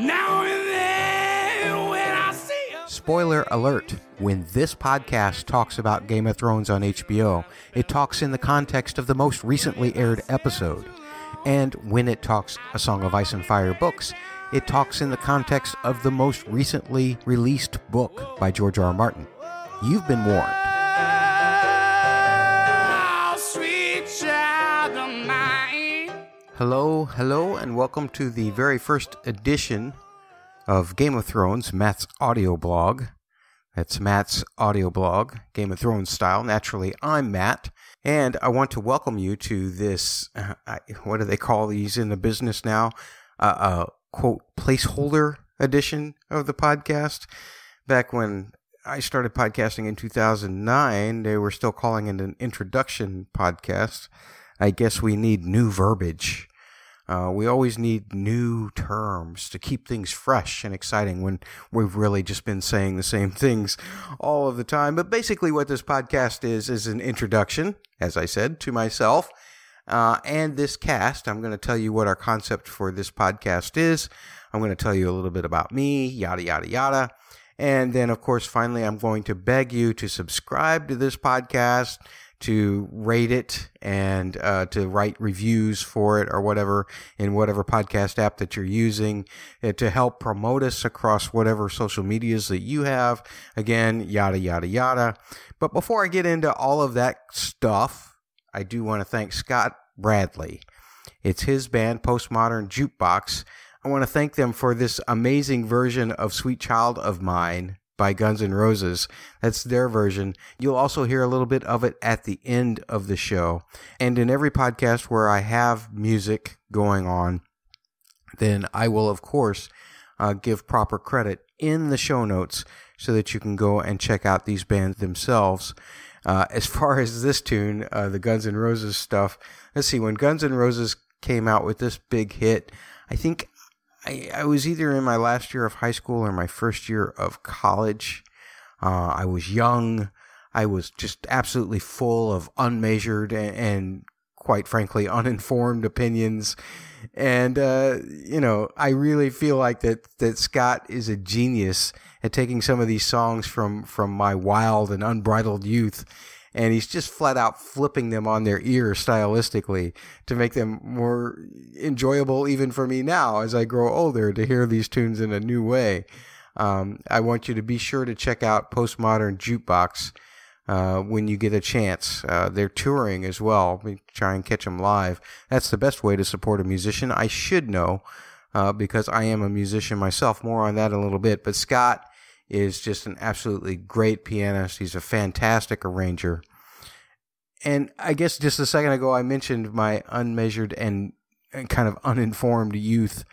Now and then when I see a Spoiler alert when this podcast talks about Game of Thrones on HBO, it talks in the context of the most recently aired episode. And when it talks A Song of Ice and Fire books, it talks in the context of the most recently released book by George R. R. Martin. You've been warned. Hello, hello, and welcome to the very first edition of Game of Thrones, Matt's audio blog. That's Matt's audio blog, Game of Thrones style. Naturally, I'm Matt, and I want to welcome you to this. Uh, I, what do they call these in the business now? Uh, uh, quote placeholder edition of the podcast. Back when I started podcasting in 2009, they were still calling it an introduction podcast. I guess we need new verbiage. Uh, we always need new terms to keep things fresh and exciting when we've really just been saying the same things all of the time. But basically, what this podcast is, is an introduction, as I said, to myself uh, and this cast. I'm going to tell you what our concept for this podcast is. I'm going to tell you a little bit about me, yada, yada, yada. And then, of course, finally, I'm going to beg you to subscribe to this podcast, to rate it, and uh, to write reviews for it or whatever in whatever podcast app that you're using uh, to help promote us across whatever social medias that you have. Again, yada, yada, yada. But before I get into all of that stuff, I do want to thank Scott Bradley. It's his band, Postmodern Jukebox. I want to thank them for this amazing version of Sweet Child of Mine by Guns N' Roses. That's their version. You'll also hear a little bit of it at the end of the show. And in every podcast where I have music going on, then I will, of course, uh, give proper credit in the show notes so that you can go and check out these bands themselves. Uh, as far as this tune, uh, the Guns N' Roses stuff, let's see, when Guns N' Roses came out with this big hit, I think I, I was either in my last year of high school or my first year of college. Uh, I was young. I was just absolutely full of unmeasured and, and quite frankly, uninformed opinions. And, uh, you know, I really feel like that, that Scott is a genius at taking some of these songs from, from my wild and unbridled youth. And he's just flat out flipping them on their ear stylistically to make them more enjoyable even for me now as I grow older to hear these tunes in a new way. Um, I want you to be sure to check out Postmodern Jukebox uh, when you get a chance. Uh, they're touring as well. We try and catch them live. That's the best way to support a musician. I should know uh, because I am a musician myself. More on that in a little bit. But Scott is just an absolutely great pianist. He's a fantastic arranger. And I guess just a second ago, I mentioned my unmeasured and, and kind of uninformed youth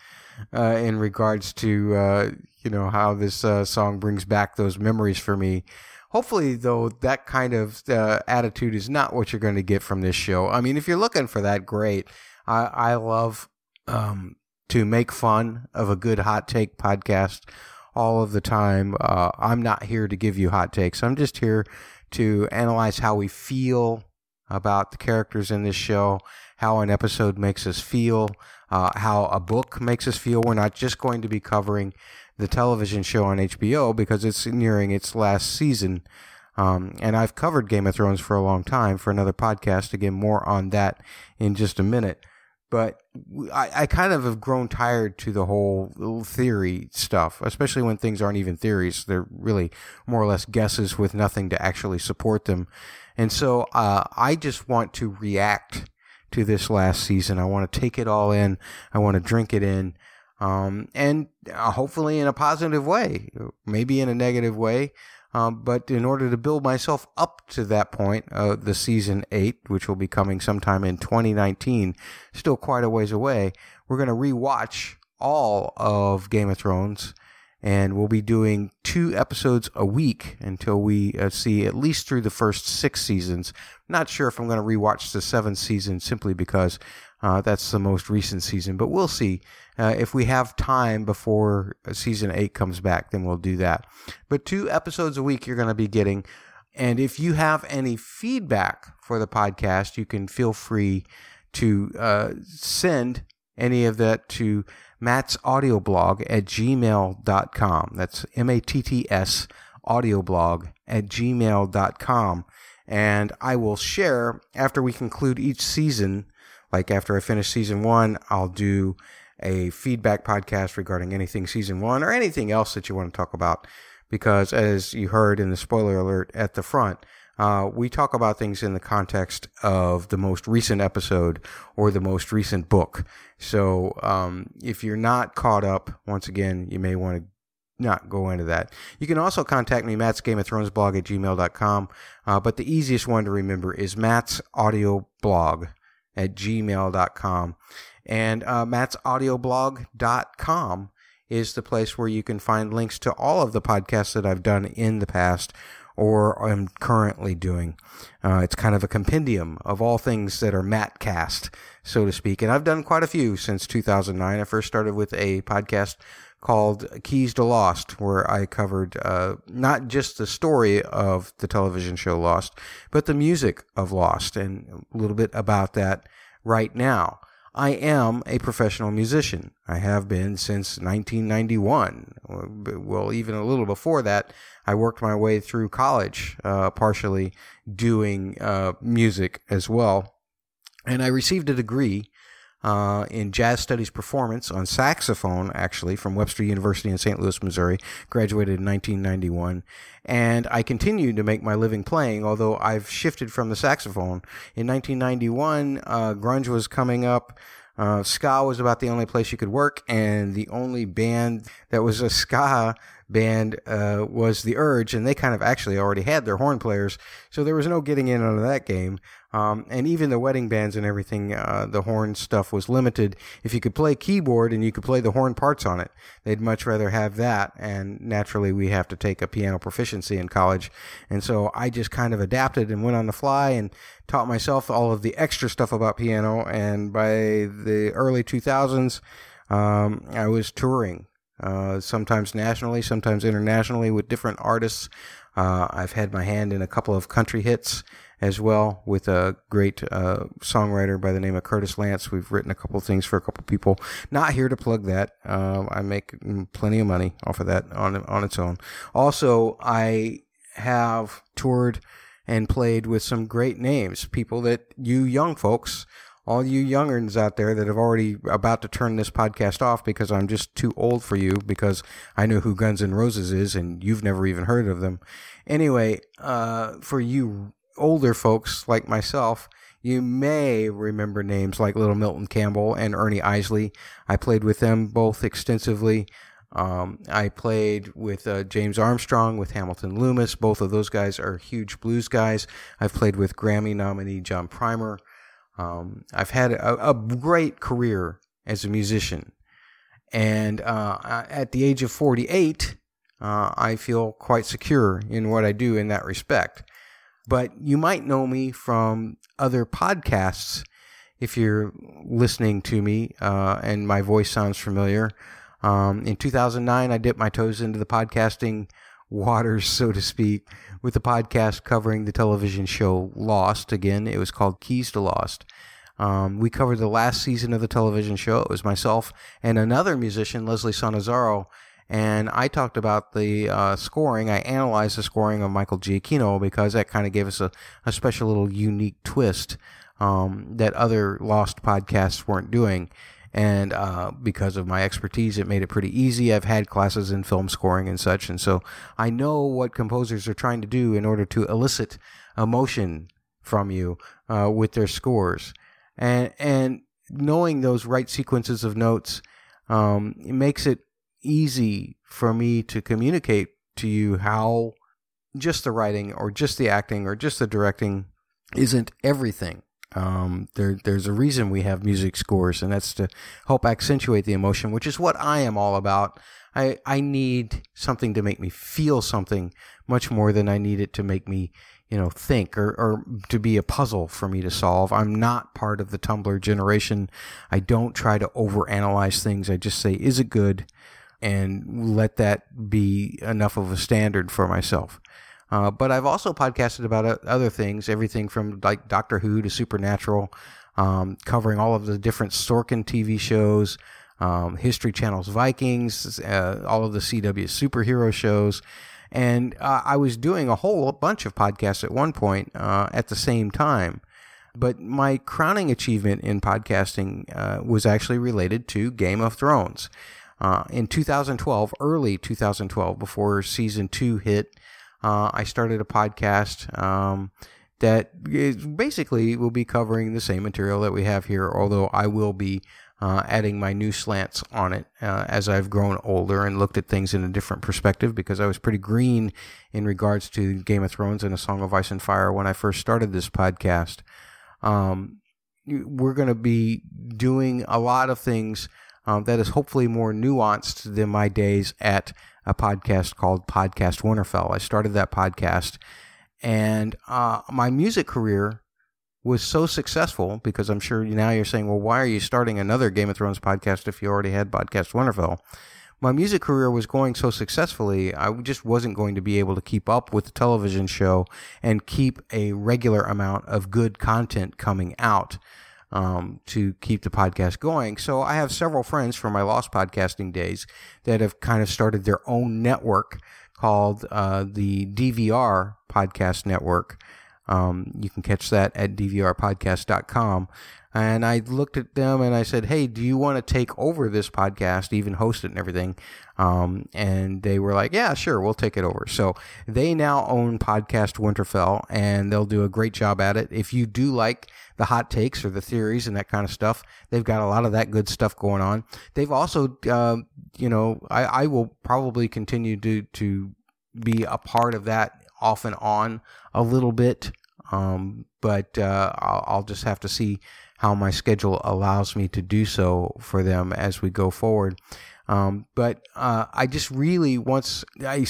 uh, in regards to uh, you know how this uh, song brings back those memories for me. Hopefully, though, that kind of uh, attitude is not what you're going to get from this show. I mean, if you're looking for that, great. I, I love um, to make fun of a good hot take podcast all of the time. Uh, I'm not here to give you hot takes. I'm just here to analyze how we feel about the characters in this show, how an episode makes us feel, uh, how a book makes us feel. We're not just going to be covering the television show on HBO because it's nearing its last season. Um, and I've covered Game of Thrones for a long time for another podcast. Again, more on that in just a minute. But I, I kind of have grown tired to the whole theory stuff, especially when things aren't even theories. They're really more or less guesses with nothing to actually support them. And so uh, I just want to react to this last season. I want to take it all in. I want to drink it in. Um, and uh, hopefully in a positive way, maybe in a negative way. Um, but in order to build myself up to that point, uh, the season eight, which will be coming sometime in 2019, still quite a ways away, we're going to rewatch all of Game of Thrones and we'll be doing two episodes a week until we uh, see at least through the first six seasons. Not sure if I'm going to rewatch the seventh season simply because uh, that's the most recent season, but we'll see. Uh, if we have time before season eight comes back, then we'll do that. But two episodes a week you're going to be getting. And if you have any feedback for the podcast, you can feel free to uh, send any of that to Matt's audio blog at gmail.com. That's M A T T S audio blog at gmail.com. And I will share after we conclude each season, like after I finish season one, I'll do a feedback podcast regarding anything season one or anything else that you want to talk about. Because as you heard in the spoiler alert at the front, uh, we talk about things in the context of the most recent episode or the most recent book. So um, if you're not caught up, once again, you may want to not go into that. You can also contact me, Matt's Game of Thrones blog at gmail.com. Uh, but the easiest one to remember is Matt's audio blog at gmail.com. And uh, mattsaudioblog.com is the place where you can find links to all of the podcasts that I've done in the past or am currently doing. Uh, it's kind of a compendium of all things that are Mattcast, so to speak. And I've done quite a few since 2009. I first started with a podcast called Keys to Lost, where I covered uh, not just the story of the television show Lost, but the music of Lost and a little bit about that right now. I am a professional musician. I have been since 1991. Well, even a little before that, I worked my way through college, uh, partially doing uh, music as well. And I received a degree uh, in jazz studies performance on saxophone, actually, from Webster University in St. Louis, Missouri. Graduated in 1991. And I continued to make my living playing, although I've shifted from the saxophone. In 1991, uh, grunge was coming up. Uh, ska was about the only place you could work, and the only band that was a ska band uh, was the Urge, and they kind of actually already had their horn players, so there was no getting in on that game. Um, and even the wedding bands and everything, uh, the horn stuff was limited. If you could play keyboard and you could play the horn parts on it, they'd much rather have that. And naturally, we have to take a piano proficiency in college, and so I just kind of adapted and went on the fly and taught myself all of the extra stuff about piano. And by the early 2000s, um, I was touring uh, sometimes nationally, sometimes internationally with different artists. Uh, I've had my hand in a couple of country hits as well with a great uh, songwriter by the name of Curtis Lance. We've written a couple things for a couple people. Not here to plug that. Uh, I make plenty of money off of that on on its own. Also, I have toured and played with some great names, people that you young folks all you youngerns out there that have already about to turn this podcast off because I'm just too old for you because I know who Guns N' Roses is and you've never even heard of them. Anyway, uh, for you older folks like myself, you may remember names like Little Milton Campbell and Ernie Isley. I played with them both extensively. Um, I played with uh, James Armstrong, with Hamilton Loomis. Both of those guys are huge blues guys. I've played with Grammy nominee John Primer. Um, I've had a, a, great career as a musician. And uh, at the age of 48, uh, I feel quite secure in what I do in that respect. But you might know me from other podcasts if you're listening to me uh, and my voice sounds familiar. Um, in 2009, I dipped my toes into the podcasting waters, so to speak, with the podcast covering the television show Lost. Again, it was called Keys to Lost. Um, we covered the last season of the television show. It was myself and another musician, Leslie Sanazaro, and I talked about the uh, scoring. I analyzed the scoring of Michael Giacchino because that kind of gave us a, a special little unique twist um, that other Lost podcasts weren't doing. And uh, because of my expertise, it made it pretty easy. I've had classes in film scoring and such, and so I know what composers are trying to do in order to elicit emotion from you uh, with their scores and and knowing those right sequences of notes um, it makes it easy for me to communicate to you how just the writing or just the acting or just the directing isn't everything. Um, there, there's a reason we have music scores, and that's to help accentuate the emotion, which is what I am all about. I, I need something to make me feel something much more than I need it to make me you know, think or, or to be a puzzle for me to solve. I'm not part of the Tumblr generation. I don't try to overanalyze things. I just say, is it good? And let that be enough of a standard for myself. Uh, but I've also podcasted about other things, everything from like Doctor Who to Supernatural, um, covering all of the different Sorkin TV shows, um, History Channel's Vikings, uh, all of the CW superhero shows. And uh, I was doing a whole bunch of podcasts at one point uh, at the same time. But my crowning achievement in podcasting uh, was actually related to Game of Thrones. In 2012, early 2012, before season two hit, uh, I started a podcast um, that basically will be covering the same material that we have here, although I will be uh, adding my new slants on it uh, as I've grown older and looked at things in a different perspective because I was pretty green in regards to Game of Thrones and A Song of Ice and Fire when I first started this podcast. Um, we're going to be doing a lot of things um, that is hopefully more nuanced than my days at a podcast called Podcast Winterfell. I started that podcast, and uh, my music career was so successful because I'm sure now you're saying, well, why are you starting another Game of Thrones podcast if you already had Podcast Winterfell? My music career was going so successfully, I just wasn't going to be able to keep up with the television show and keep a regular amount of good content coming out um, to keep the podcast going. So I have several friends from my Lost Podcasting days that have kind of started their own network called uh, the DVR Podcast Network. Um, you can catch that at dvrpodcast.com. And I looked at them and I said, Hey, do you want to take over this podcast, even host it and everything? Um, and they were like, Yeah, sure, we'll take it over. So they now own Podcast Winterfell and they'll do a great job at it. If you do like the hot takes or the theories and that kind of stuff, they've got a lot of that good stuff going on. They've also, uh, you know, I, I will probably continue to, to be a part of that off and on a little bit. Um, but uh, I'll, I'll, just have to see how my schedule allows me to do so for them as we go forward. Um, but uh, I just really, once I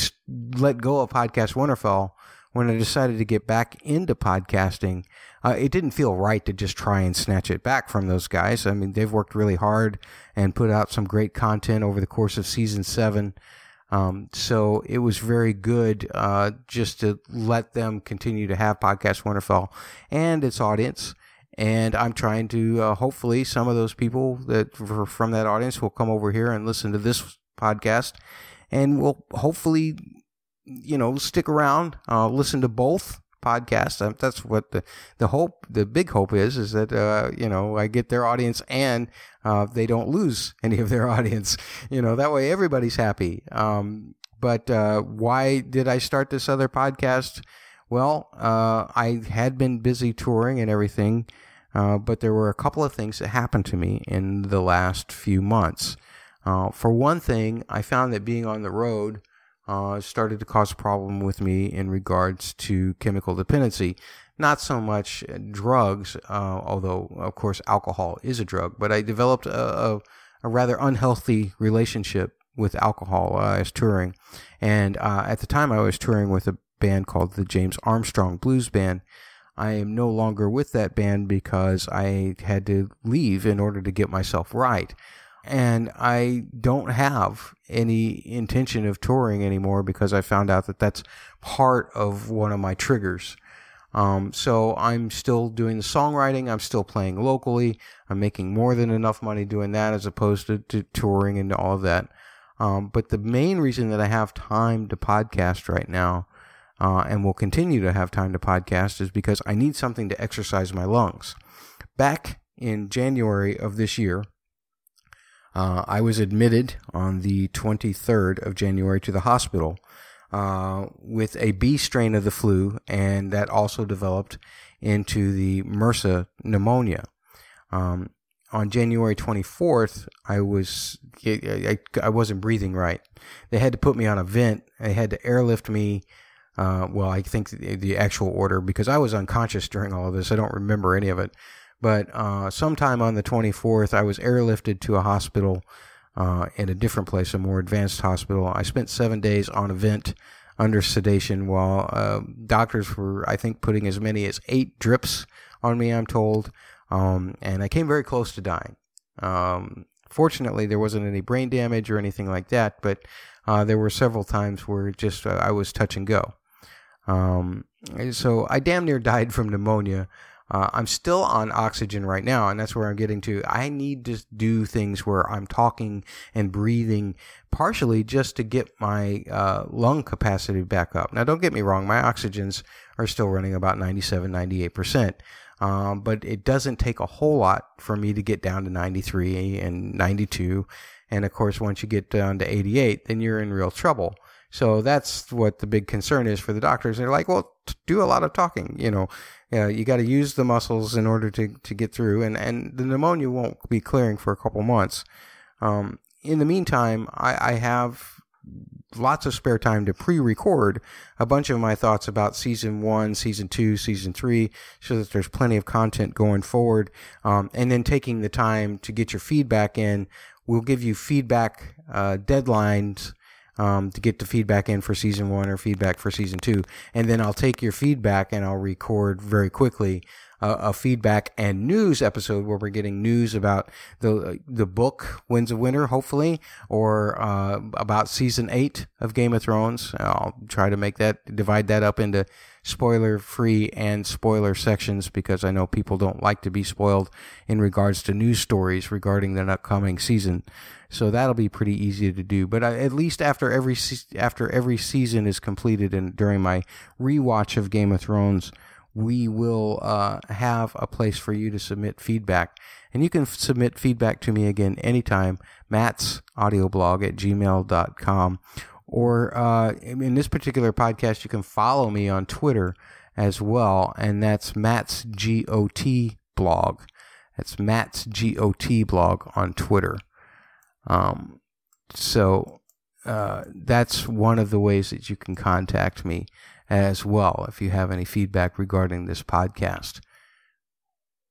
let go of Podcast Winterfell, when I decided to get back into podcasting, uh, it didn't feel right to just try and snatch it back from those guys. I mean, they've worked really hard and put out some great content over the course of season seven. Um, so it was very good uh, just to let them continue to have Podcast Winterfell and its audience. And I'm trying to uh, hopefully some of those people that from that audience will come over here and listen to this podcast, and will hopefully, you know, stick around, uh, listen to both podcasts. Um, that's what the the hope, the big hope is, is that uh, you know I get their audience and uh, they don't lose any of their audience. You know that way everybody's happy. Um, but uh, why did I start this other podcast? Well, uh, I had been busy touring and everything uh, but there were a couple of things that happened to me in the last few months. Uh, for one thing, I found that being on the road uh, started to cause a problem with me in regards to chemical dependency. Not so much drugs, uh, although, of course, alcohol is a drug, but I developed a, a, a rather unhealthy relationship with alcohol I was touring. And uh, at the time, I was touring with a band called the James Armstrong Blues Band. I am no longer with that band because I had to leave in order to get myself right. And I don't have any intention of touring anymore because I found out that that's part of one of my triggers. Um, so I'm still doing the songwriting. I'm still playing locally. I'm making more than enough money doing that as opposed to, to touring and all of that. Um, but the main reason that I have time to podcast right now uh, and will continue to have time to podcast is because I need something to exercise my lungs. Back in January of this year, uh, I was admitted on the 23rd of January to the hospital uh, with a B strain of the flu, and that also developed into the MRSA pneumonia. Um, on January 24th, I was I, I wasn't breathing right. They had to put me on a vent. They had to airlift me uh, well, I think the, the, actual order because I was unconscious during all of this. I don't remember any of it. But uh, sometime on the 24th, I was airlifted to a hospital uh, in a different place, a more advanced hospital. I spent seven days on a vent under sedation while uh, doctors were, I think, putting as many as eight drips on me, I'm told. Um, and I came very close to dying. Um, fortunately, there wasn't any brain damage or anything like that, but uh, there were several times where just uh, I was touch and go. Um, so I damn near died from pneumonia Uh, I'm still on oxygen right now, and that's where I'm getting to. I need to do things where I'm talking and breathing, partially just to get my uh, lung capacity back up. Now, don't get me wrong, my oxygens are still running about 97, 98%. Um, but it doesn't take a whole lot for me to get down to 93 and 92. And of course, once you get down to 88, then you're in real trouble. So that's what the big concern is for the doctors. They're like, well, do a lot of talking. You know, uh, you got to use the muscles in order to, to get through, and, and the pneumonia won't be clearing for a couple months. Um, in the meantime, I, I have lots of spare time to pre-record a bunch of my thoughts about season one, season two, season three, so that there's plenty of content going forward. Um, and then taking the time to get your feedback in. We'll give you feedback uh, deadlines um, to get the feedback in for season one or feedback for season two. And then I'll take your feedback and I'll record very quickly a, a feedback and news episode where we're getting news about the the book Winds of Winter, hopefully, or uh, about season eight of Game of Thrones. I'll try to make that divide that up into spoiler free and spoiler sections because I know people don't like to be spoiled in regards to news stories regarding the upcoming season. So that'll be pretty easy to do. But I, at least after every se- after every season is completed and during my rewatch of Game of Thrones, we will uh, have a place for you to submit feedback. And you can f- submit feedback to me again anytime, Matt's audioblog at gmail.com. Or uh, in this particular podcast, you can follow me on Twitter as well, and that's Matt's GOT blog. That's Matt's GOT blog on Twitter. Um, so uh, that's one of the ways that you can contact me as well if you have any feedback regarding this podcast.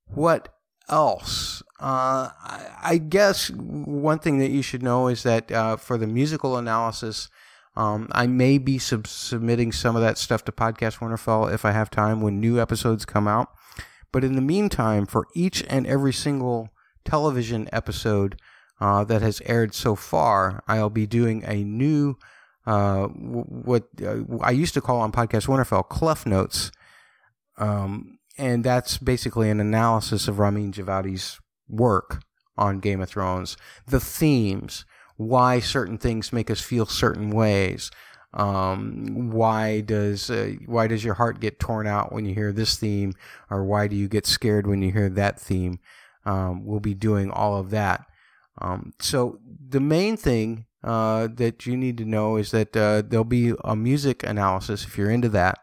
What else? Uh, I, I, guess one thing that you should know is that uh, for the musical analysis, um, I may be sub- submitting some of that stuff to Podcast Winterfell if I have time when new episodes come out. But in the meantime, for each and every single television episode, uh, that has aired so far, I'll be doing a new, uh, what uh, I used to call on Podcast Winterfell, Clef Notes. Um, and that's basically an analysis of Ramin Djawadi's work on Game of Thrones, the themes, why certain things make us feel certain ways. Um, why does uh, why does your heart get torn out when you hear this theme, or why do you get scared when you hear that theme? Um, we'll be doing all of that. Um, so the main thing uh, that you need to know is that uh, there'll be a music analysis if you're into that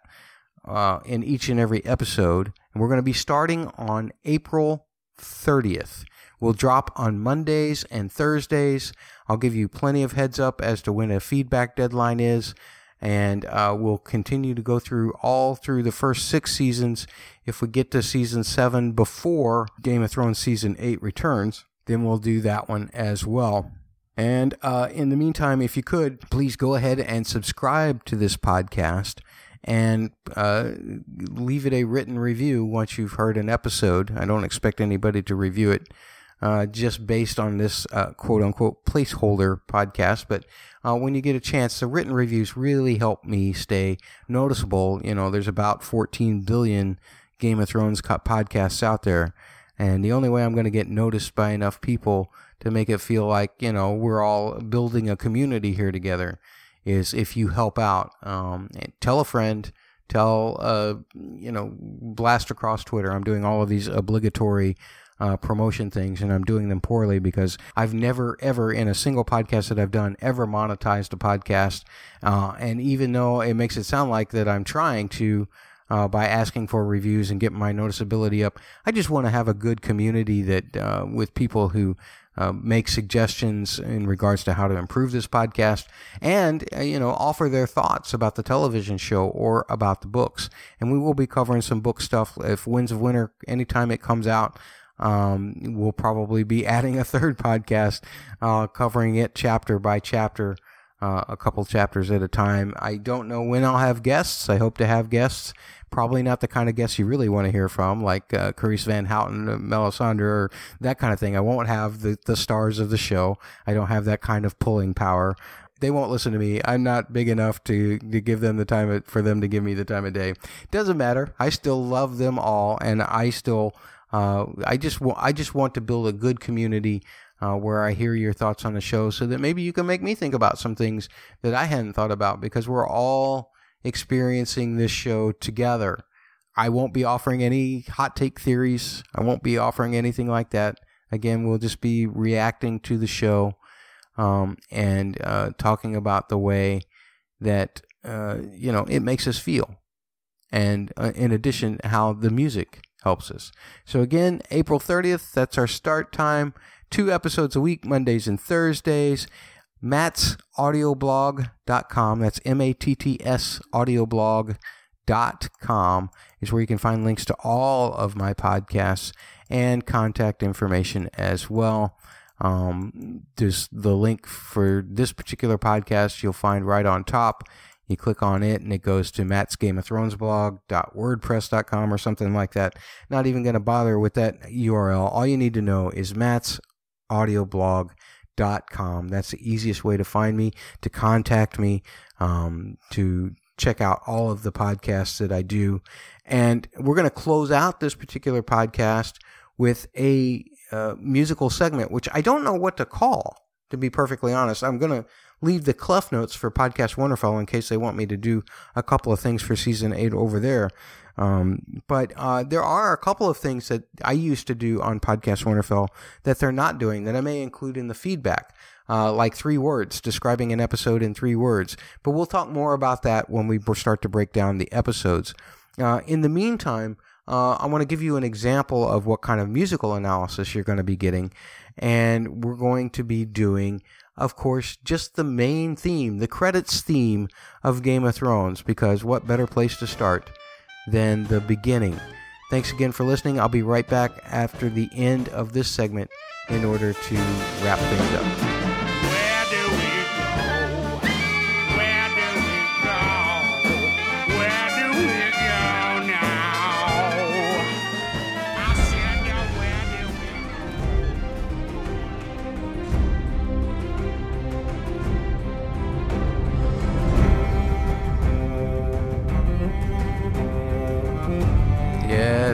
uh, in each and every episode, and we're going to be starting on April 30th. We'll drop on Mondays and Thursdays. I'll give you plenty of heads up as to when a feedback deadline is, and uh, we'll continue to go through all through the first six seasons. If we get to season seven before Game of Thrones season eight returns, then we'll do that one as well. And uh, in the meantime, if you could, please go ahead and subscribe to this podcast and uh, leave it a written review once you've heard an episode. I don't expect anybody to review it uh, just based on this uh, quote unquote placeholder podcast, but uh, when you get a chance, the written reviews really help me stay noticeable. You know, there's about 14 billion Game of Thrones podcasts out there. And the only way I'm going to get noticed by enough people to make it feel like, you know, we're all building a community here together is if you help out. Um, tell a friend, tell, uh, you know, blast across Twitter. I'm doing all of these obligatory uh, promotion things, and I'm doing them poorly because I've never, ever, in a single podcast that I've done, ever monetized a podcast. Uh, and even though it makes it sound like that I'm trying to, uh, by asking for reviews and get my noticeability up. I just want to have a good community that uh, with people who uh, make suggestions in regards to how to improve this podcast and uh, you know offer their thoughts about the television show or about the books. And we will be covering some book stuff if Winds of Winter anytime it comes out. Um, we'll probably be adding a third podcast uh, covering it chapter by chapter uh, a couple chapters at a time. I don't know when I'll have guests. I hope to have guests. Probably not the kind of guests you really want to hear from, like uh, Carice Van Houten, uh, Melisandre, or that kind of thing. I won't have the, the stars of the show. I don't have that kind of pulling power they won't listen to me. I'm not big enough to to give them the time of, for them to give me the time of day. Doesn't matter. I still love them all, and I still uh, I just wa- I just want to build a good community. Uh, where I hear your thoughts on the show, so that maybe you can make me think about some things that I hadn't thought about, because we're all experiencing this show together. I won't be offering any hot take theories. I won't be offering anything like that. Again, we'll just be reacting to the show um, and uh, talking about the way that uh, you know it makes us feel, and uh, in addition, how the music helps us. So again, April thirtieth, that's our start time. Two episodes a week, Mondays and Thursdays. MattsAudioblog.com. That's M A T T S audioblog.com is where you can find links to all of my podcasts and contact information as well. Um, there's the link for this particular podcast you'll find right on top. You click on it and it goes to Matt's Game of Thrones blog.wordpress.com or something like that. Not even going to bother with that URL. All you need to know is Matt's audio blog.com. That's the easiest way to find me, to contact me, um, to check out all of the podcasts that I do. And we're going to close out this particular podcast with a uh, musical segment, which I don't know what to call, to be perfectly honest. I'm going to leave the Clef Notes for Podcast Winterfell in case they want me to do a couple of things for season eight over there. Um, but uh, there are a couple of things that I used to do on Podcast Winterfell that they're not doing that I may include in the feedback. Uh, like three words, describing an episode in three words. But we'll talk more about that when we start to break down the episodes. Uh, in the meantime, uh, I want to give you an example of what kind of musical analysis you're going to be getting. And we're going to be doing, of course, just the main theme, the credits theme of Game of Thrones, because what better place to start than the beginning? Thanks again for listening. I'll be right back after the end of this segment in order to wrap things up.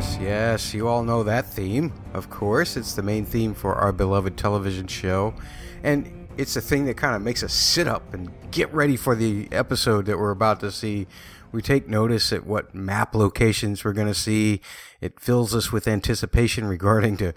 Yes, yes, you all know that theme, of course. It's the main theme for our beloved television show. And it's the thing that kind of makes us sit up and get ready for the episode that we're about to see. We take notice at what map locations we're going to see. It fills us with anticipation regarding to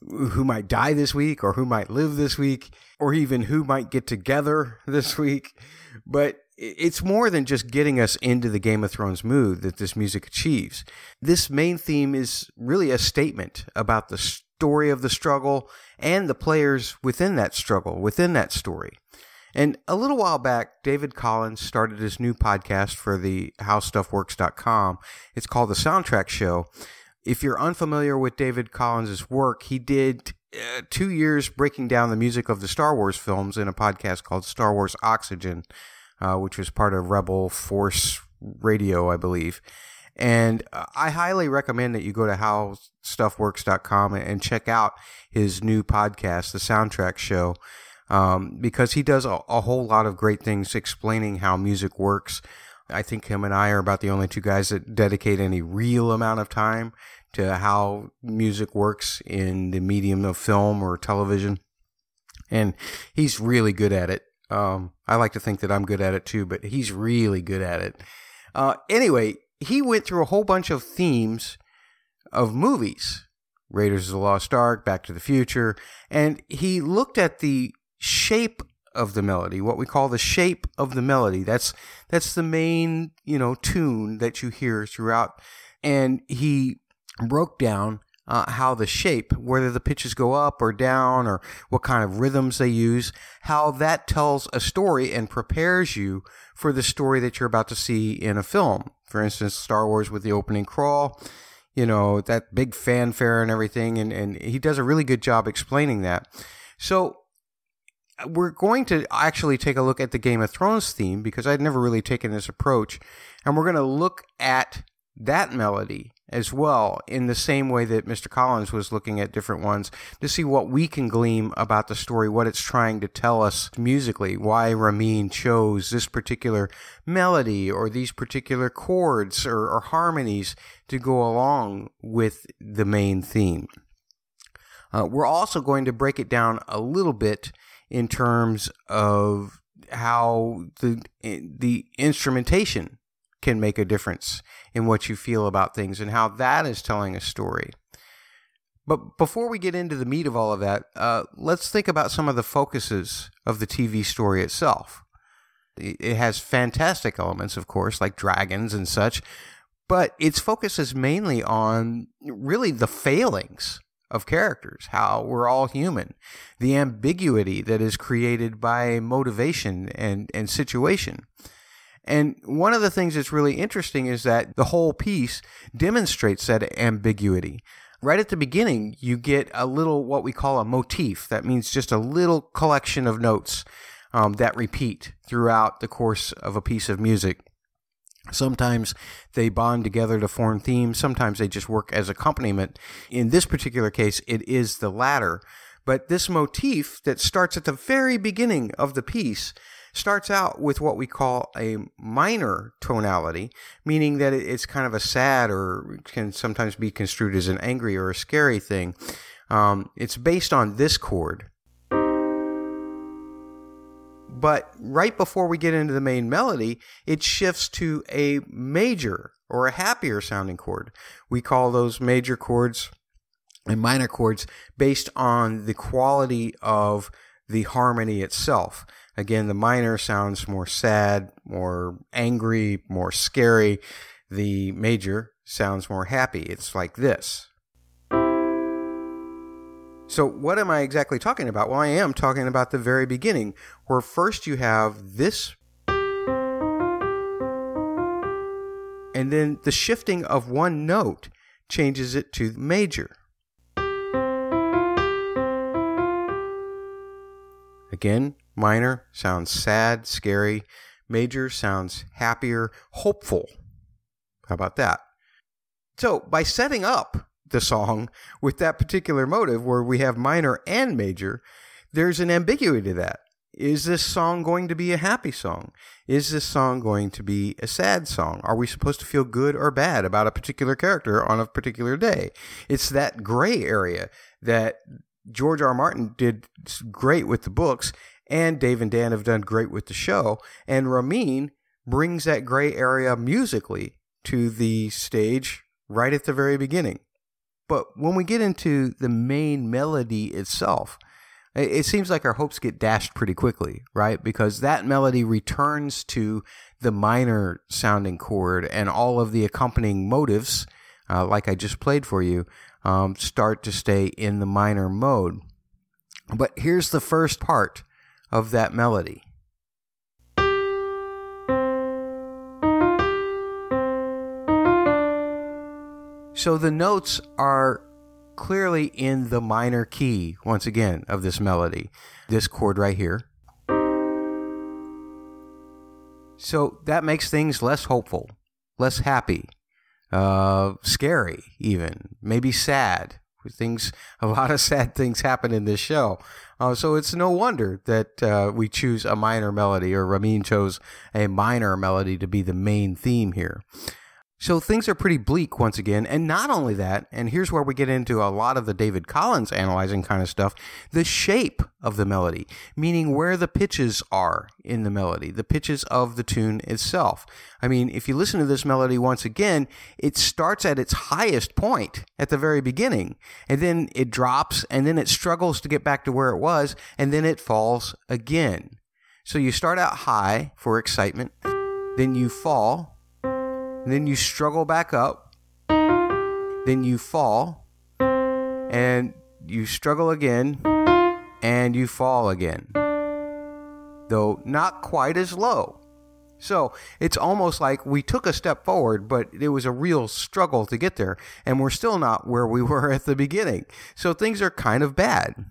who might die this week or who might live this week or even who might get together this week. But it's more than just getting us into the Game of Thrones mood that this music achieves. This main theme is really a statement about the story of the struggle and the players within that struggle, within that story. And a little while back, David Collins started his new podcast for the HowStuffWorks.com. It's called The Soundtrack Show. If you're unfamiliar with David Collins' work, he did uh, two years breaking down the music of the Star Wars films in a podcast called Star Wars Oxygen, uh, which was part of Rebel Force Radio, I believe. And uh, I highly recommend that you go to howstuffworks.com and check out his new podcast, The Soundtrack Show, um, because he does a, a whole lot of great things explaining how music works. I think him and I are about the only two guys that dedicate any real amount of time to how music works in the medium of film or television. And he's really good at it. Um, I like to think that I'm good at it too, but he's really good at it. Uh, anyway, he went through a whole bunch of themes of movies Raiders of the Lost Ark, Back to the Future, and he looked at the shape of the melody, what we call the shape of the melody. That's that's the main, you know, tune that you hear throughout. And he broke down uh, how the shape, whether the pitches go up or down, or what kind of rhythms they use, how that tells a story and prepares you for the story that you're about to see in a film. For instance, Star Wars with the opening crawl, you know, that big fanfare and everything. And, and he does a really good job explaining that. So we're going to actually take a look at the Game of Thrones theme because I'd never really taken this approach. And we're going to look at that melody as well, in the same way that Mr. Collins was looking at different ones to see what we can glean about the story, what it's trying to tell us musically, why Ramin chose this particular melody or these particular chords or, or harmonies to go along with the main theme. Uh, we're also going to break it down a little bit in terms of how the the instrumentation can make a difference in what you feel about things and how that is telling a story. But before we get into the meat of all of that, uh, let's think about some of the focuses of the TV story itself. It has fantastic elements, of course, like dragons and such, but its focus is mainly on really the failings of characters, how we're all human, the ambiguity that is created by motivation and, and situation. And one of the things that's really interesting is that the whole piece demonstrates that ambiguity. Right at the beginning, you get a little what we call a motif. That means just a little collection of notes um, that repeat throughout the course of a piece of music. Sometimes they bond together to form themes. Sometimes they just work as accompaniment. In this particular case, it is the latter. But this motif that starts at the very beginning of the piece starts out with what we call a minor tonality, meaning that it's kind of a sad or can sometimes be construed as an angry or a scary thing. Um, it's based on this chord. But right before we get into the main melody, it shifts to a major or a happier sounding chord. We call those major chords and minor chords based on the quality of the harmony itself. Again, the minor sounds more sad, more angry, more scary. The major sounds more happy. It's like this. So, what am I exactly talking about? Well, I am talking about the very beginning, where first you have this, and then the shifting of one note changes it to major. Again, minor sounds sad, scary. Major sounds happier, hopeful. How about that? So, by setting up the song with that particular motive where we have minor and major, there's an ambiguity to that. Is this song going to be a happy song? Is this song going to be a sad song? Are we supposed to feel good or bad about a particular character on a particular day? It's that gray area that George R. R. Martin did great with the books, and Dave and Dan have done great with the show. And Ramin brings that gray area musically to the stage right at the very beginning. But when we get into the main melody itself, it seems like our hopes get dashed pretty quickly, right? Because that melody returns to the minor sounding chord, and all of the accompanying motives, uh, like I just played for you, um, start to stay in the minor mode. But here's the first part of that melody. So the notes are clearly in the minor key, once again, of this melody. This chord right here. So that makes things less hopeful, less happy, uh, scary, even, maybe sad. Things, a lot of sad things happen in this show. Uh, so it's no wonder that uh, we choose a minor melody, or Ramin chose a minor melody to be the main theme here. So things are pretty bleak once again. And not only that, and here's where we get into a lot of the David Collins analyzing kind of stuff the shape of the melody, meaning where the pitches are in the melody, the pitches of the tune itself. I mean, if you listen to this melody once again, it starts at its highest point at the very beginning, and then it drops, and then it struggles to get back to where it was, and then it falls again. So you start out high for excitement, then you fall then you struggle back up, then you fall, and you struggle again, and you fall again. Though not quite as low. So it's almost like we took a step forward, but it was a real struggle to get there, and we're still not where we were at the beginning. So things are kind of bad.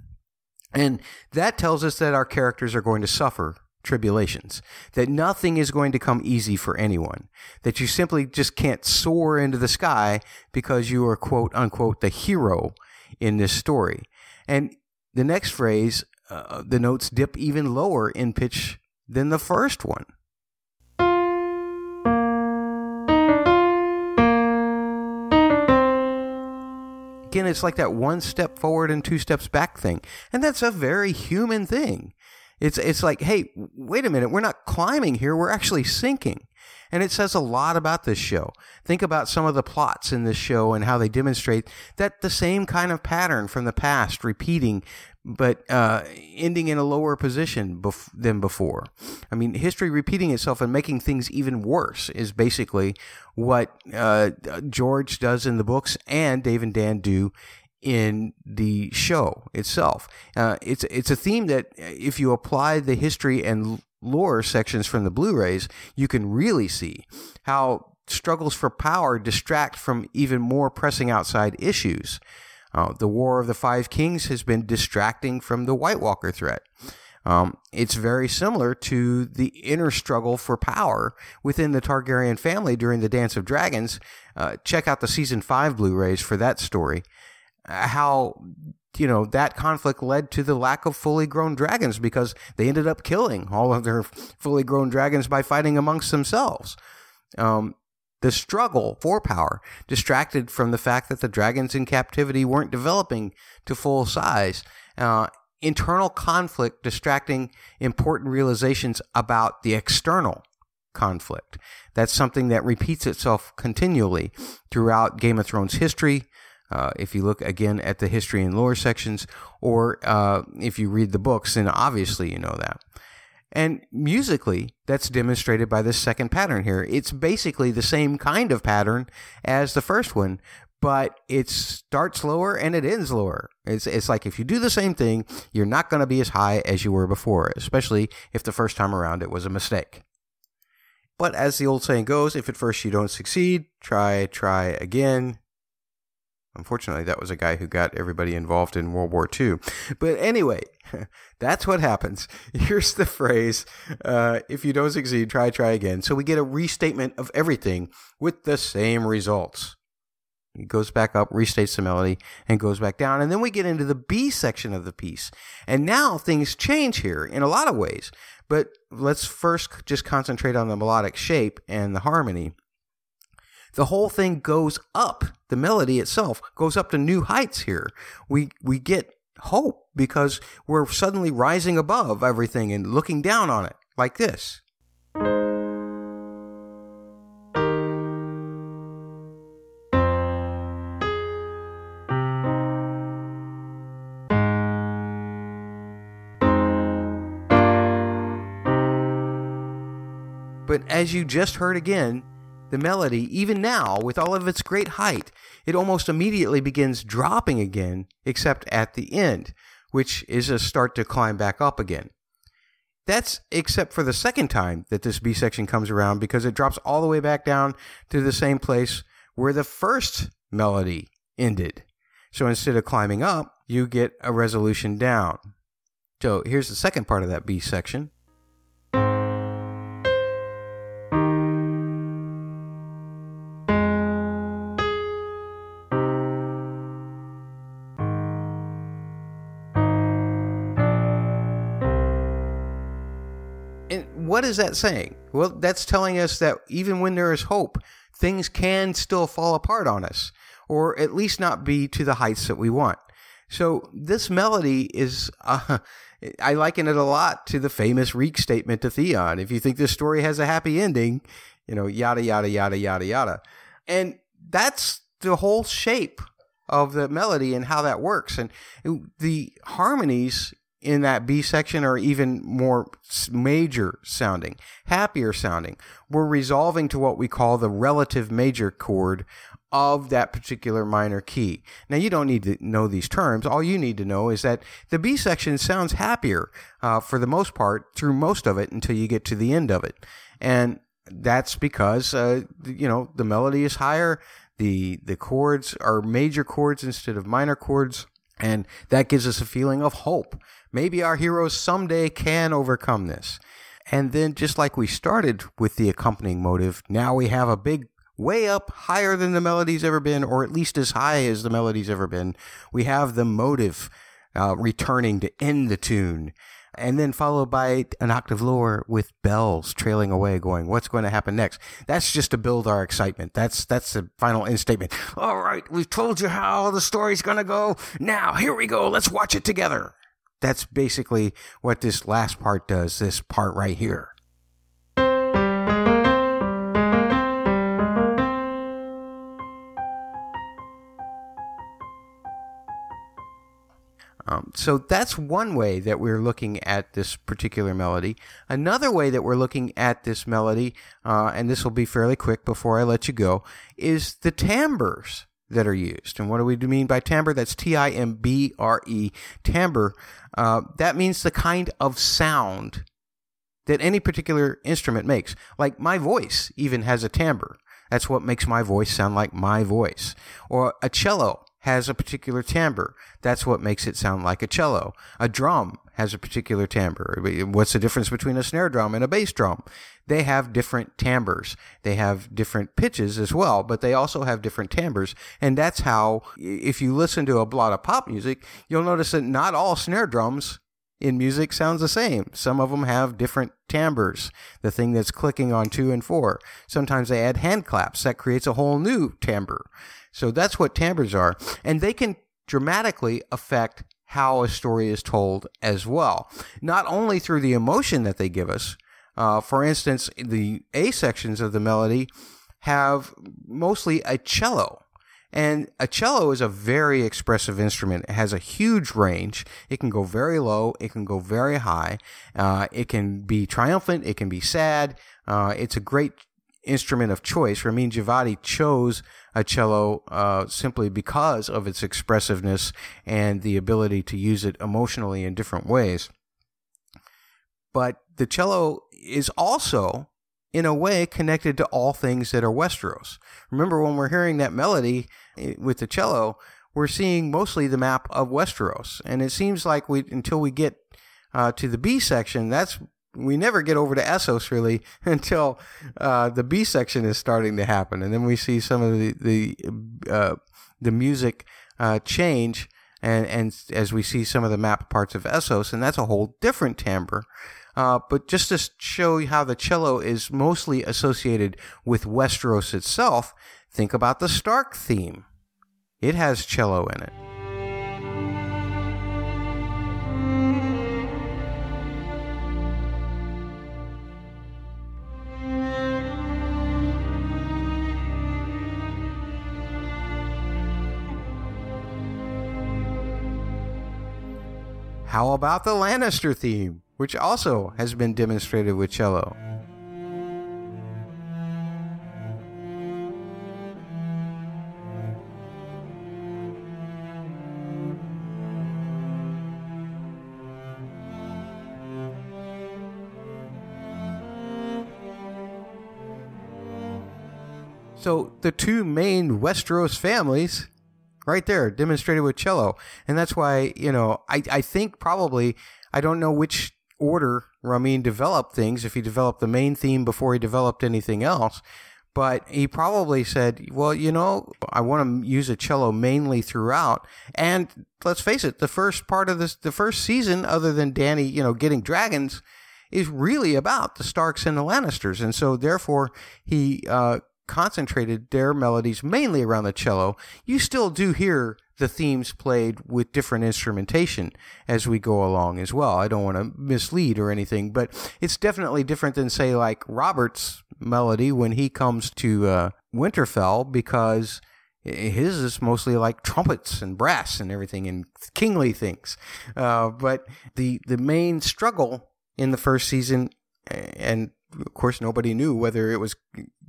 And that tells us that our characters are going to suffer tribulations, that nothing is going to come easy for anyone, that you simply just can't soar into the sky because you are quote unquote the hero in this story. And the next phrase, uh, the notes dip even lower in pitch than the first one. Again, it's like that one step forward and two steps back thing. And that's a very human thing. It's, it's like, hey, wait a minute, we're not climbing here, we're actually sinking. And it says a lot about this show. Think about some of the plots in this show and how they demonstrate that the same kind of pattern from the past repeating, but uh, ending in a lower position bef- than before. I mean, history repeating itself and making things even worse is basically what uh, George does in the books and Dave and Dan do in the show itself. Uh, it's it's a theme that if you apply the history and lore sections from the Blu-rays, you can really see how struggles for power distract from even more pressing outside issues. Uh, the War of the Five Kings has been distracting from the White Walker threat. Um, it's very similar to the inner struggle for power within the Targaryen family during the Dance of Dragons. Uh, check out the season five Blu-rays for that story. How you know, that conflict led to the lack of fully grown dragons because they ended up killing all of their fully grown dragons by fighting amongst themselves. Um, the struggle for power distracted from the fact that the dragons in captivity weren't developing to full size. Uh, internal conflict distracting important realizations about the external conflict. That's something that repeats itself continually throughout Game of Thrones history, uh, if you look again at the history and lore sections, or uh, if you read the books, then obviously you know that. And musically, that's demonstrated by this second pattern here. It's basically the same kind of pattern as the first one, but it starts lower and it ends lower. It's, it's like if you do the same thing, you're not going to be as high as you were before, especially if the first time around it was a mistake. But as the old saying goes, if at first you don't succeed, try, try again. Unfortunately, that was a guy who got everybody involved in World War II. But anyway, that's what happens. Here's the phrase uh, if you don't succeed, try, try again. So we get a restatement of everything with the same results. It goes back up, restates the melody, and goes back down. And then we get into the B section of the piece. And now things change here in a lot of ways. But let's first just concentrate on the melodic shape and the harmony the whole thing goes up. The melody itself goes up to new heights here. We we get hope because we're suddenly rising above everything and looking down on it like this. But as you just heard again, the melody, even now, with all of its great height, it almost immediately begins dropping again, except at the end, which is a start to climb back up again. That's except for the second time that this B section comes around because it drops all the way back down to the same place where the first melody ended. So instead of climbing up, you get a resolution down. So here's the second part of that B section. What is that saying? Well, that's telling us that even when there is hope, things can still fall apart on us, or at least not be to the heights that we want. So this melody is, uh, I liken it a lot to the famous Reek statement to Theon. If you think this story has a happy ending, you know, yada, yada, yada, yada, yada. And that's the whole shape of the melody and how that works. And the harmonies in that B section are even more major sounding, happier sounding. We're resolving to what we call the relative major chord of that particular minor key. Now, you don't need to know these terms. All you need to know is that the B section sounds happier uh, for the most part through most of it until you get to the end of it. And that's because, uh, you know, the melody is higher. The, the chords are major chords instead of minor chords. And that gives us a feeling of hope. Maybe our heroes someday can overcome this. And then, just like we started with the accompanying motive, now we have a big way up higher than the melody's ever been, or at least as high as the melody's ever been. We have the motive uh, returning to end the tune. And then followed by an octave lower with bells trailing away, going, "What's going to happen next?" That's just to build our excitement. That's that's the final end statement. All right, we've told you how the story's going to go. Now here we go. Let's watch it together. That's basically what this last part does. This part right here. Um, so that's one way that we're looking at this particular melody. Another way that we're looking at this melody, uh, and this will be fairly quick before I let you go, is the timbres that are used. And what do we mean by timbre? That's T I M B R E, timbre. Uh, that means the kind of sound that any particular instrument makes. Like my voice even has a timbre. That's what makes my voice sound like my voice. Or a cello has a particular timbre. That's what makes it sound like a cello. A drum has a particular timbre. What's the difference between a snare drum and a bass drum? They have different timbres. They have different pitches as well, but they also have different timbres. And that's how, if you listen to a lot of pop music, you'll notice that not all snare drums in music sounds the same. Some of them have different timbres, the thing that's clicking on two and four. Sometimes they add hand claps. That creates a whole new timbre. So that's what timbres are. And they can dramatically affect how a story is told as well. Not only through the emotion that they give us. Uh, for instance, the A sections of the melody have mostly a cello. And a cello is a very expressive instrument. It has a huge range. It can go very low. It can go very high. Uh, it can be triumphant. It can be sad. Uh, it's a great instrument of choice. Ramin Djawadi chose a cello uh, simply because of its expressiveness and the ability to use it emotionally in different ways. But the cello is also, in a way, connected to all things that are Westeros. Remember, when we're hearing that melody eh, with the cello, we're seeing mostly the map of Westeros. And it seems like we, until we get uh, to the B section, that's we never get over to Essos really until uh, the B section is starting to happen, and then we see some of the the uh, the music uh, change, and and as we see some of the map parts of Essos, and that's a whole different timbre. Uh, but just to show you how the cello is mostly associated with Westeros itself, think about the Stark theme. It has cello in it. How about the Lannister theme, which also has been demonstrated with cello? So the two main Westeros families right there, demonstrated with cello. And that's why, you know, I, I think probably, I don't know which order Ramin developed things, if he developed the main theme before he developed anything else. But he probably said, well, you know, I want to use a cello mainly throughout. And let's face it, the first part of this, the first season, other than Danny, you know, getting dragons, is really about the Starks and the Lannisters. And so therefore he, uh, concentrated their melodies mainly around the cello. You still do hear the themes played with different instrumentation as we go along as well. I don't want to mislead or anything, but it's definitely different than say like Robert's melody when he comes to uh, Winterfell because his is mostly like trumpets and brass and everything and kingly things. Uh, but the the main struggle in the first season and of course, nobody knew whether it was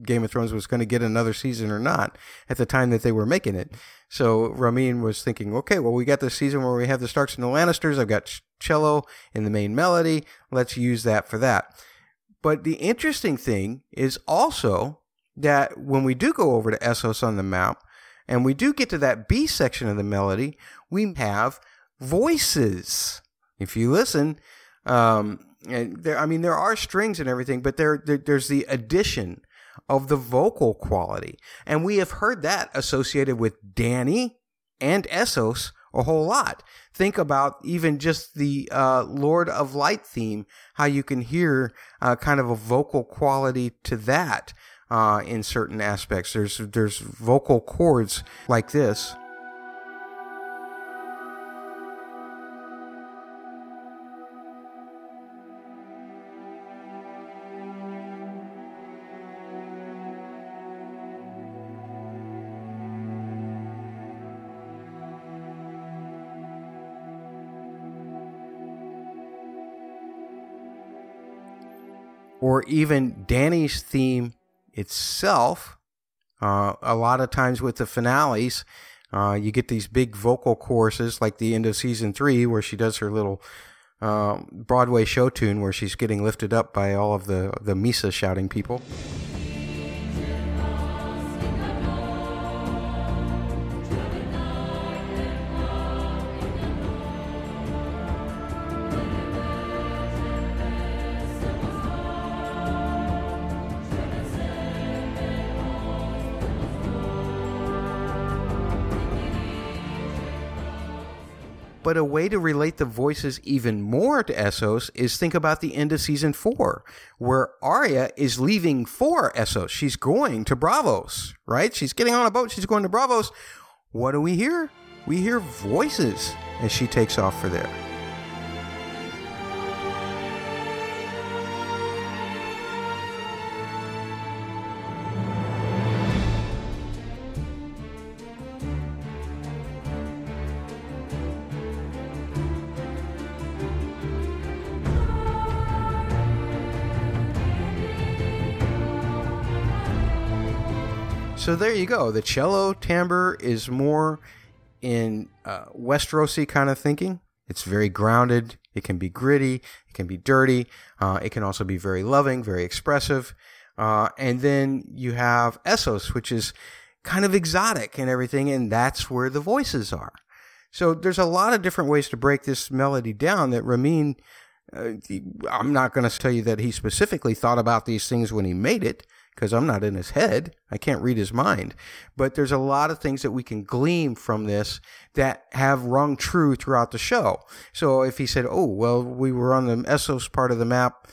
Game of Thrones was going to get another season or not at the time that they were making it. So Ramin was thinking, okay, well, we got this season where we have the Starks and the Lannisters. I've got cello in the main melody. Let's use that for that. But the interesting thing is also that when we do go over to Essos on the map and we do get to that B section of the melody, we have voices. If you listen, um, And there, I mean, there are strings and everything, but there, there there's the addition of the vocal quality, and we have heard that associated with Danny and Essos a whole lot. Think about even just the uh, Lord of Light theme, how you can hear uh, kind of a vocal quality to that uh, in certain aspects. There's there's vocal chords like this. Or even Danny's theme itself. Uh, a lot of times with the finales, uh, you get these big vocal choruses like the end of season three, where she does her little uh, Broadway show tune where she's getting lifted up by all of the, the Mhysa shouting people. But a way to relate the voices even more to Essos is think about the end of season four, where Arya is leaving for Essos. She's going to Braavos, right? She's getting on a boat. She's going to Braavos. What do we hear? We hear voices as she takes off for there. So there you go. The cello timbre is more in uh, Westerosi kind of thinking. It's very grounded. It can be gritty. It can be dirty. Uh, it can also be very loving, very expressive. Uh, and then you have Essos, which is kind of exotic and everything, and that's where the voices are. So there's a lot of different ways to break this melody down that Ramin, uh, I'm not going to tell you that he specifically thought about these things when he made it, because I'm not in his head. I can't read his mind. But there's a lot of things that we can glean from this that have rung true throughout the show. So if he said, oh, well, we were on the Essos part of the map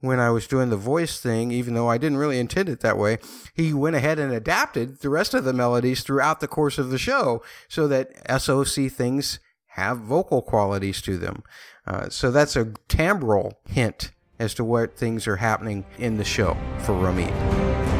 when I was doing the voice thing, even though I didn't really intend it that way, he went ahead and adapted the rest of the melodies throughout the course of the show so that Essos things have vocal qualities to them. Uh, so that's a timbral hint as to what things are happening in the show for Ramin.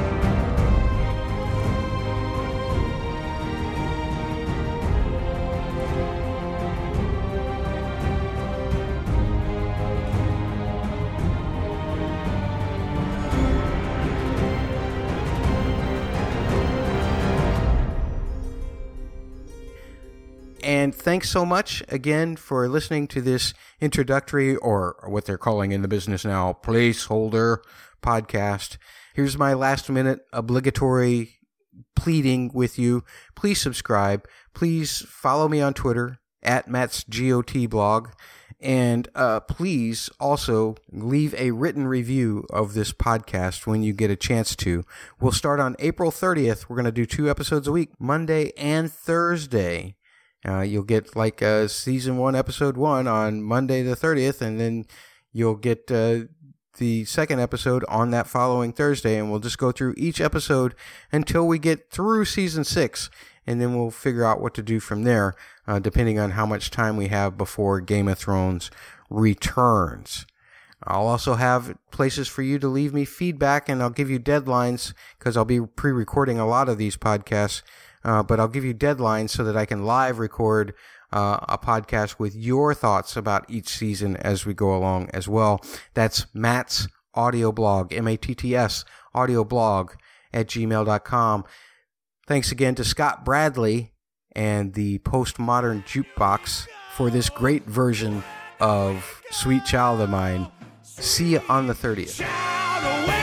Thanks so much again for listening to this introductory, or what they're calling in the business now, placeholder podcast. Here's my last minute obligatory pleading with you. Please subscribe. Please follow me on Twitter at Matt's GOT blog. And uh, please also leave a written review of this podcast when you get a chance to. We'll start on April 30th. We're going to do two episodes a week, Monday and Thursday. Uh, you'll get like uh, season one, episode one on Monday the 30th, and then you'll get uh, the second episode on that following Thursday. And we'll just go through each episode until we get through season six, and then we'll figure out what to do from there, uh, depending on how much time we have before Game of Thrones returns. I'll also have places for you to leave me feedback, and I'll give you deadlines because I'll be pre recording a lot of these podcasts uh, but I'll give you deadlines so that I can live record uh, a podcast with your thoughts about each season as we go along as well. That's Matt's audio blog, M A T T S audio blog at gmail.com. Thanks again to Scott Bradley and the Postmodern Jukebox for this great version of Sweet Child of Mine. See you on the 30th.